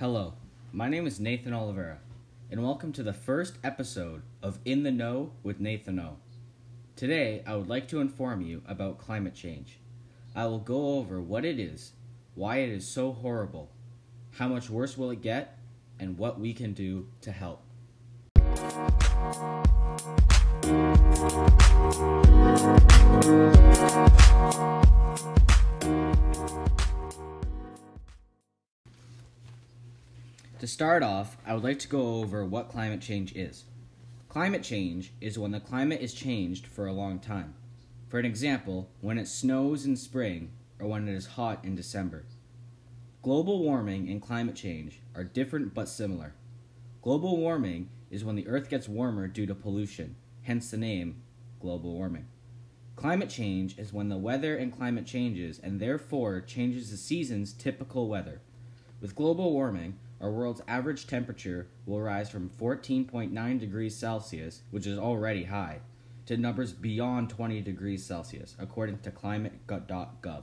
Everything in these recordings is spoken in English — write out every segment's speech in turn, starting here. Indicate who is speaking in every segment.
Speaker 1: Hello, my name is Nathan Oliveira, and welcome to the first episode of In the Know with Nathan O. Today, I would like to inform you about climate change. I will go over what it is, why it is so horrible, how much worse will it get, and what we can do to help. To start off, I would like to go over what climate change is. Climate change is when the climate is changed for a long time. For an example, when it snows in spring or when it is hot in December. Global warming and climate change are different but similar. Global warming is when the earth gets warmer due to pollution, hence the name global warming. Climate change is when the weather and climate changes and therefore changes the season's typical weather. With global warming, our world's average temperature will rise from 14.9 degrees Celsius, which is already high, to numbers beyond 20 degrees Celsius, according to climate.gov.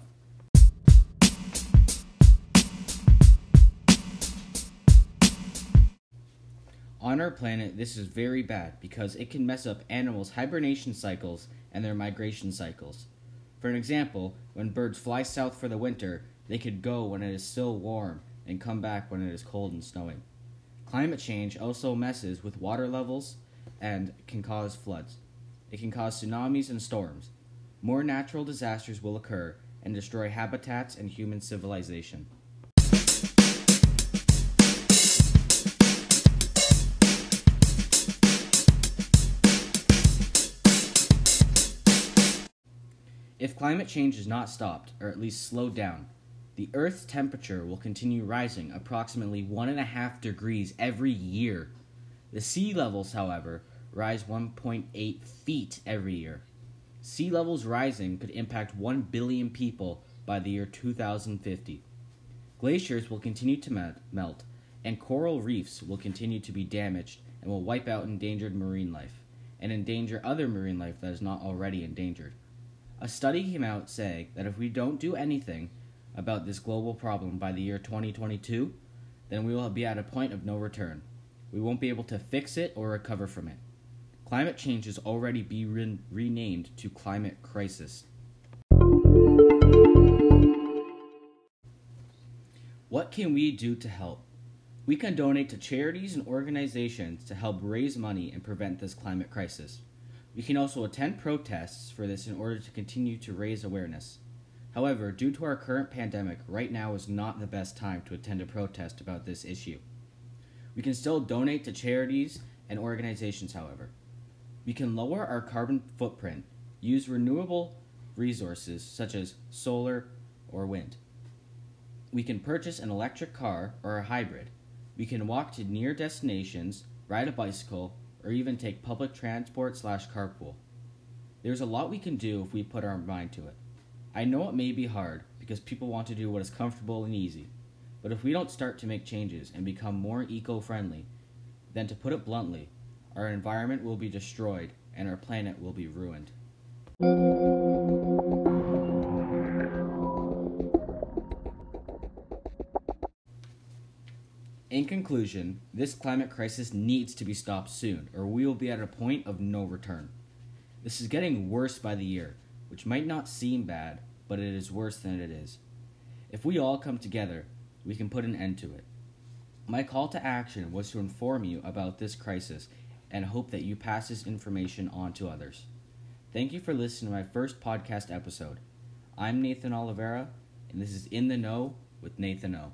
Speaker 1: On our planet, this is very bad because it can mess up animals' hibernation cycles and their migration cycles. For an example, when birds fly south for the winter, they could go when it is still warm and come back when it is cold and snowing. Climate change also messes with water levels and can cause floods. It can cause tsunamis and storms. More natural disasters will occur and destroy habitats and human civilization. If climate change is not stopped, or at least slowed down, the Earth's temperature will continue rising approximately one and a half degrees every year. The sea levels, however, rise 1.8 feet every year. Sea levels rising could impact 1 billion people by the year 2050. Glaciers will continue to melt, and coral reefs will continue to be damaged and will wipe out endangered marine life, and endanger other marine life that is not already endangered. A study came out saying that if we don't do anything about this global problem by the year 2022, then we will be at a point of no return. We won't be able to fix it or recover from it. Climate change is already being re- renamed to climate crisis. What can we do to help? We can donate to charities and organizations to help raise money and prevent this climate crisis. We can also attend protests for this in order to continue to raise awareness. However, due to our current pandemic, right now is not the best time to attend a protest about this issue. We can still donate to charities and organizations, however. We can lower our carbon footprint, use renewable resources such as solar or wind. We can purchase an electric car or a hybrid. We can walk to near destinations, ride a bicycle, or even take public transport slash carpool. There's a lot we can do if we put our mind to it. I know it may be hard because people want to do what is comfortable and easy, but if we don't start to make changes and become more eco friendly, then to put it bluntly, our environment will be destroyed and our planet will be ruined. In conclusion, this climate crisis needs to be stopped soon, or we will be at a point of no return. This is getting worse by the year, which might not seem bad, but it is worse than it is. If we all come together, we can put an end to it. My call to action was to inform you about this crisis and hope that you pass this information on to others. Thank you for listening to my first podcast episode. I'm Nathan Oliveira, and this is In the Know with Nathan O.